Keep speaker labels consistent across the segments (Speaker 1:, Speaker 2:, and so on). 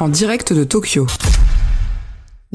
Speaker 1: en direct de Tokyo.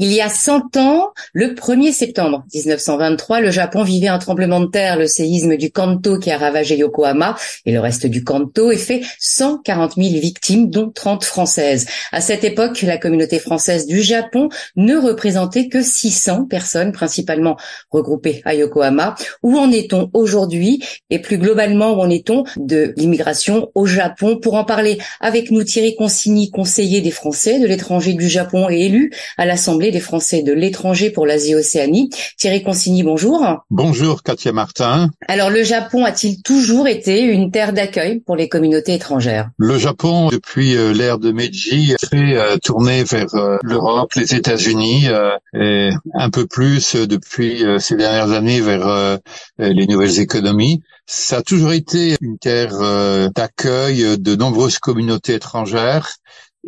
Speaker 2: Il y a 100 ans, le 1er septembre 1923, le Japon vivait un tremblement de terre, le séisme du Kanto qui a ravagé Yokohama et le reste du Kanto et fait 140 000 victimes, dont 30 françaises. À cette époque, la communauté française du Japon ne représentait que 600 personnes, principalement regroupées à Yokohama. Où en est-on aujourd'hui? Et plus globalement, où en est-on de l'immigration au Japon? Pour en parler avec nous, Thierry Consigny, conseiller des Français de l'étranger du Japon et élu à l'Assemblée des Français de l'étranger pour l'Asie-Océanie. Thierry Consigny, bonjour.
Speaker 3: Bonjour Katia Martin.
Speaker 2: Alors le Japon a-t-il toujours été une terre d'accueil pour les communautés étrangères?
Speaker 3: Le Japon, depuis euh, l'ère de Meiji, s'est euh, tourné vers euh, l'Europe, les États-Unis et un peu plus depuis ces dernières années vers les nouvelles économies. Ça a toujours été une terre d'accueil de nombreuses communautés étrangères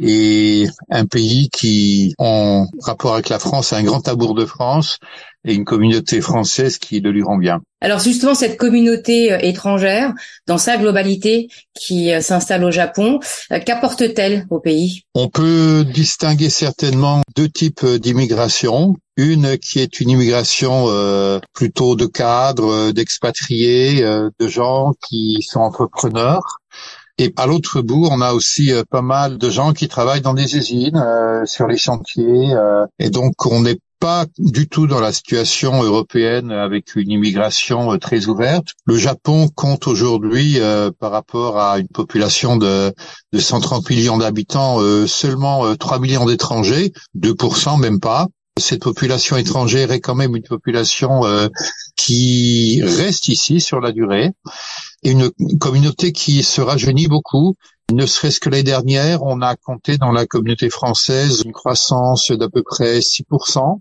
Speaker 3: et un pays qui, en rapport avec la France, a un grand tabour de France et une communauté française qui le lui rend bien.
Speaker 2: Alors justement, cette communauté euh, étrangère, dans sa globalité, qui euh, s'installe au Japon, euh, qu'apporte-t-elle au pays?
Speaker 3: On peut distinguer certainement deux types d'immigration. Une qui est une immigration plutôt de cadres, d'expatriés, de gens qui sont entrepreneurs et à l'autre bout, on a aussi euh, pas mal de gens qui travaillent dans des usines, euh, sur les chantiers. Euh, et donc, on n'est pas du tout dans la situation européenne avec une immigration très ouverte. Le Japon compte aujourd'hui, par rapport à une population de, de 130 millions d'habitants, seulement 3 millions d'étrangers, 2% même pas. Cette population étrangère est quand même une population qui reste ici sur la durée une communauté qui se rajeunit beaucoup. Ne serait-ce que l'année dernière, on a compté dans la communauté française une croissance d'à peu près 6%.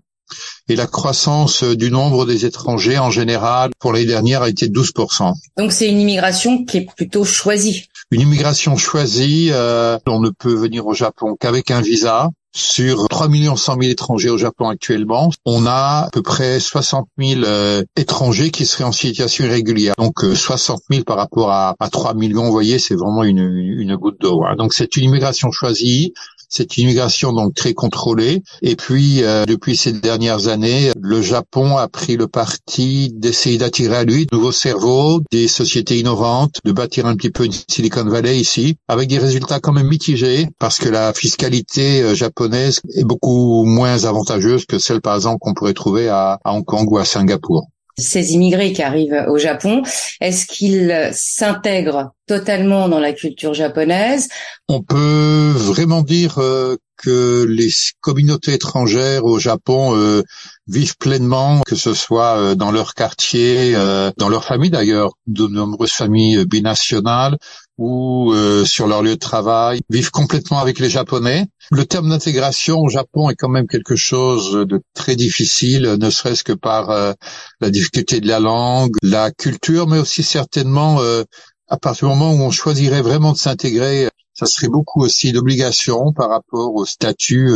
Speaker 3: Et la croissance du nombre des étrangers en général pour l'année dernière a été 12%.
Speaker 2: Donc c'est une immigration qui est plutôt choisie.
Speaker 3: Une immigration choisie, euh, on ne peut venir au Japon qu'avec un visa. Sur 3 millions 100 000 étrangers au Japon actuellement, on a à peu près 60 000 euh, étrangers qui seraient en situation irrégulière. Donc 60 euh, 000 par rapport à, à 3 millions, vous voyez, c'est vraiment une, une goutte d'eau. Hein. Donc c'est une immigration choisie, c'est une immigration donc très contrôlée. Et puis euh, depuis ces dernières années, le Japon a pris le parti d'essayer d'attirer à lui de nouveaux cerveaux, des sociétés innovantes, de bâtir un petit peu une Silicon Valley ici, avec des résultats quand même mitigés, parce que la fiscalité japonaise est beaucoup moins avantageuse que celle, par exemple, qu'on pourrait trouver à, Hong Kong ou à Singapour.
Speaker 2: Ces immigrés qui arrivent au Japon, est-ce qu'ils s'intègrent totalement dans la culture japonaise?
Speaker 3: On peut vraiment dire euh, que les communautés étrangères au Japon euh, vivent pleinement, que ce soit euh, dans leur quartier, dans leur famille d'ailleurs, de nombreuses familles binationales, ou euh, sur leur lieu de travail, vivent complètement avec les Japonais. Le terme d'intégration au Japon est quand même quelque chose de très difficile, ne serait-ce que par euh, la difficulté de la langue, la culture, mais aussi certainement euh, à partir du moment où on choisirait vraiment de s'intégrer, ça serait beaucoup aussi d'obligation par rapport au statut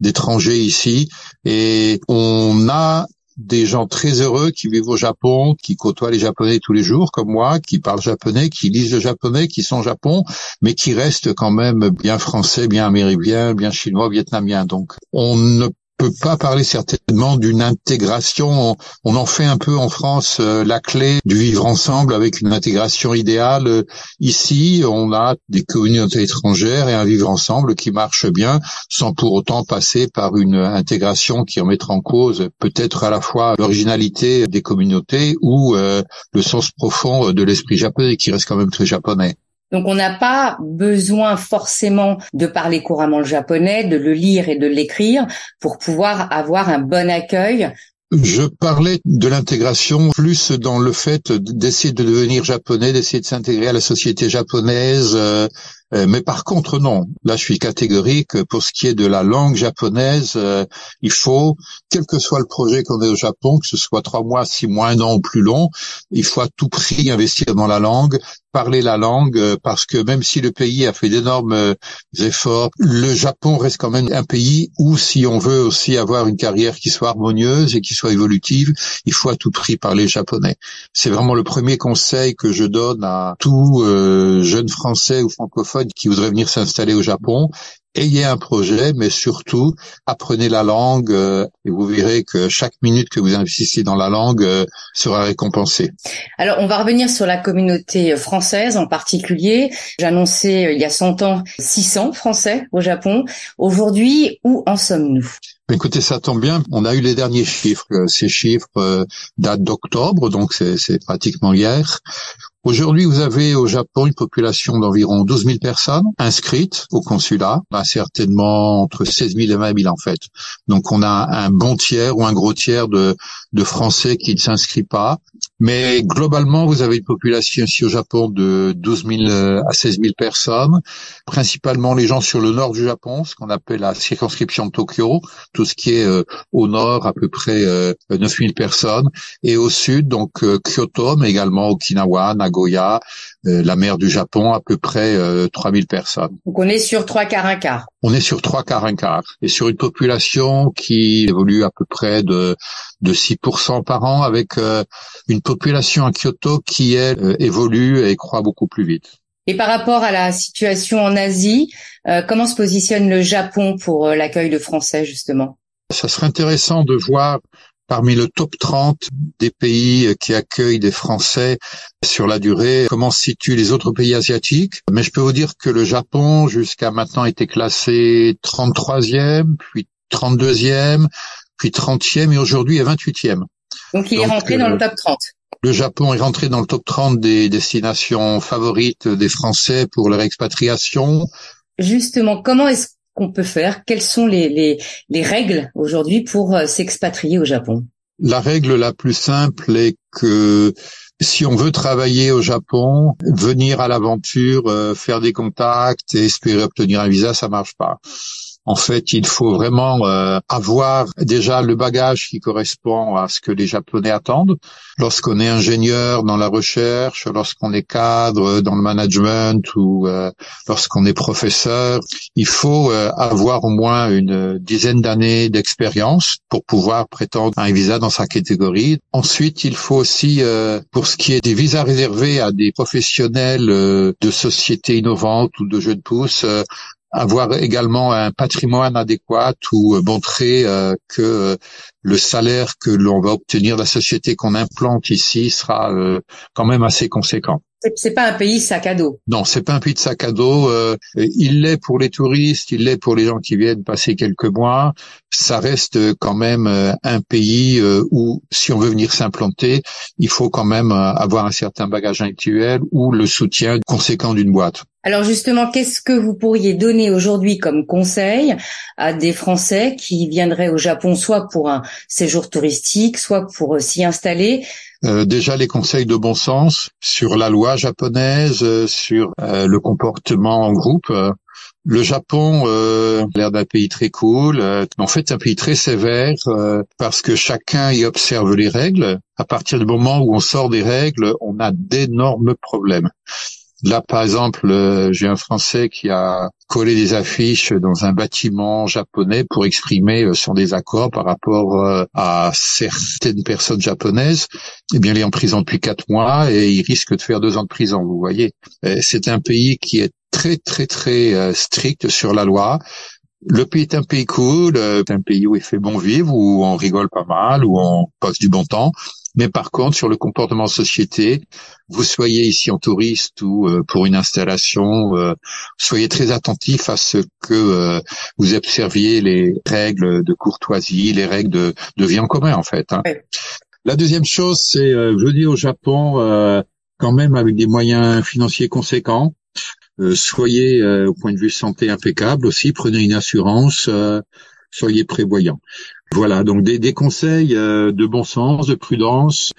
Speaker 3: d'étranger ici. Et on a des gens très heureux qui vivent au Japon, qui côtoient les Japonais tous les jours, comme moi, qui parlent japonais, qui lisent le japonais, qui sont au Japon, mais qui restent quand même bien français, bien américain, bien chinois, vietnamien. Donc, on ne peut pas parler certainement d'une intégration. On en fait un peu en France euh, la clé du vivre ensemble avec une intégration idéale. Ici, on a des communautés étrangères et un vivre ensemble qui marche bien sans pour autant passer par une intégration qui remettra en cause peut-être à la fois l'originalité des communautés ou euh, le sens profond de l'esprit japonais qui reste quand même très japonais.
Speaker 2: Donc on n'a pas besoin forcément de parler couramment le japonais, de le lire et de l'écrire pour pouvoir avoir un bon accueil.
Speaker 3: Je parlais de l'intégration plus dans le fait d'essayer de devenir japonais, d'essayer de s'intégrer à la société japonaise, euh, mais par contre, non. Là, je suis catégorique. Pour ce qui est de la langue japonaise, euh, il faut, quel que soit le projet qu'on ait au Japon, que ce soit trois mois, six mois, un an ou plus long, il faut à tout prix investir dans la langue, parler la langue, euh, parce que même si le pays a fait d'énormes efforts, le Japon reste quand même un pays où, si on veut aussi avoir une carrière qui soit harmonieuse et qui soit évolutive, il faut à tout prix parler japonais. C'est vraiment le premier conseil que je donne à tout jeune français ou francophone qui voudraient venir s'installer au Japon ayez un projet, mais surtout apprenez la langue euh, et vous verrez que chaque minute que vous investissez dans la langue euh, sera récompensée.
Speaker 2: Alors, on va revenir sur la communauté française en particulier. J'annonçais il y a 100 ans 600 Français au Japon. Aujourd'hui, où en sommes-nous?
Speaker 3: Écoutez, ça tombe bien. On a eu les derniers chiffres. Ces chiffres datent d'octobre, donc c'est pratiquement hier. Aujourd'hui, vous avez au Japon une population d'environ 12 000 personnes inscrites au consulat, bah, certainement entre 16 000 et 20 000 en fait. Donc on a un bon tiers ou un gros tiers de, de Français qui ne s'inscrivent pas. Mais globalement, vous avez une population ici au Japon de 12 000 à 16 000 personnes, principalement les gens sur le nord du Japon, ce qu'on appelle la circonscription de Tokyo, tout ce qui est euh, au nord à peu près euh, 9 000 personnes, et au sud donc euh, Kyoto, mais également Okinawa, Nagoya, euh, la mer du Japon, à peu près 3000 euh, personnes.
Speaker 2: Donc on est sur trois quarts un quart.
Speaker 3: On est sur trois quarts un quart. Et sur une population qui évolue à peu près de, de 6% par an, avec euh, une population à Kyoto qui, elle, évolue et croît beaucoup plus vite.
Speaker 2: Et par rapport à la situation en Asie, comment se positionne le Japon pour l'accueil de Français, justement?
Speaker 3: Ça serait intéressant de voir parmi le top 30 des pays qui accueillent des Français sur la durée, comment se situent les autres pays asiatiques? Mais je peux vous dire que le Japon, jusqu'à maintenant, était classé 33e, puis 32e, puis 30e et aujourd'hui est 28e.
Speaker 2: Donc il est rentré dans le euh, top 30.
Speaker 3: Le Japon est rentré dans le top 30 des destinations favorites des Français pour leur expatriation.
Speaker 2: Justement, comment est-ce qu'on peut faire Quelles sont les, les, les règles aujourd'hui pour euh, s'expatrier au Japon?
Speaker 3: La règle la plus simple est que si on veut travailler au Japon, venir à l'aventure, euh, faire des contacts et espérer obtenir un visa, ça marche pas. En fait, il faut vraiment euh, avoir déjà le bagage qui correspond à ce que les Japonais attendent. Lorsqu'on est ingénieur dans la recherche, lorsqu'on est cadre dans le management ou euh, lorsqu'on est professeur, il faut euh, avoir au moins une dizaine d'années d'expérience pour pouvoir prétendre un visa dans sa catégorie. Ensuite, il faut aussi, pour ce qui est des visas réservés à des professionnels de sociétés innovantes ou de jeux de pouce, avoir également un patrimoine adéquat ou montrer euh, que euh, le salaire que l'on va obtenir de la société qu'on implante ici sera euh, quand même assez conséquent.
Speaker 2: C'est pas un pays sac à dos.
Speaker 3: Non, c'est pas un pays de sac à dos. il l'est pour les touristes, il l'est pour les gens qui viennent passer quelques mois. Ça reste quand même un pays où, si on veut venir s'implanter, il faut quand même avoir un certain bagage intellectuel ou le soutien conséquent d'une boîte.
Speaker 2: Alors justement, qu'est-ce que vous pourriez donner aujourd'hui comme conseil à des Français qui viendraient au Japon soit pour un séjour touristique, soit pour euh, s'y installer?
Speaker 3: Euh, déjà les conseils de bon sens sur la loi japonaise, euh, sur le comportement en groupe. Le Japon a l'air d'un pays très cool. en fait, c'est un pays très sévère parce que chacun y observe les règles. À partir du moment où on sort des règles, on a d'énormes problèmes. Là, par exemple, euh, j'ai un Français qui a collé des affiches dans un bâtiment japonais pour exprimer euh, son désaccord par rapport euh, à certaines personnes japonaises. Eh bien, il est en prison depuis quatre mois et il risque de faire deux ans de prison. Vous voyez, c'est un pays qui est très, très, très strict sur la loi. Le pays est un pays cool, un pays où il fait bon vivre, où on rigole pas mal, où on passe du bon temps. Mais par contre, sur le comportement société, vous soyez ici en touriste ou euh, pour une installation, euh, soyez très attentif à ce que euh, vous observiez les règles de courtoisie, les règles de, de vie en commun en fait. Hein. La deuxième chose, c'est venir au Japon quand même avec des moyens financiers conséquents. soyez au point de vue santé impeccable aussi, prenez une assurance, soyez prévoyant. Voilà, donc des, conseils euh, de bon sens, de prudence.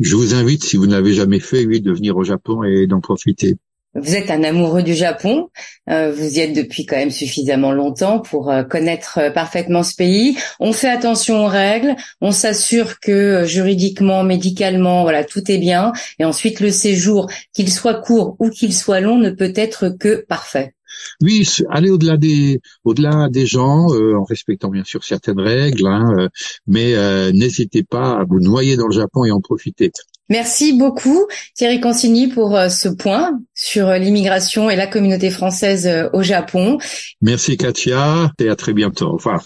Speaker 3: Je vous invite, si vous ne l'avez jamais fait, oui, de venir au Japon et d'en profiter.
Speaker 2: Vous êtes un amoureux du Japon, euh, vous y êtes depuis quand même suffisamment longtemps pour euh, connaître parfaitement ce pays. On fait attention aux règles, on s'assure que juridiquement, médicalement, voilà, tout est bien. Et ensuite, le séjour, qu'il soit court ou qu'il soit long, ne peut être que parfait.
Speaker 3: Oui, aller au-delà des, au-delà des gens, euh, en respectant bien sûr certaines règles, hein, euh, mais euh, n'hésitez pas à vous noyer dans le Japon et en profiter.
Speaker 2: Merci beaucoup Thierry Consigny pour euh, ce point sur euh, l'immigration et la communauté française euh, au Japon.
Speaker 3: Merci Katia et à très bientôt. Au revoir.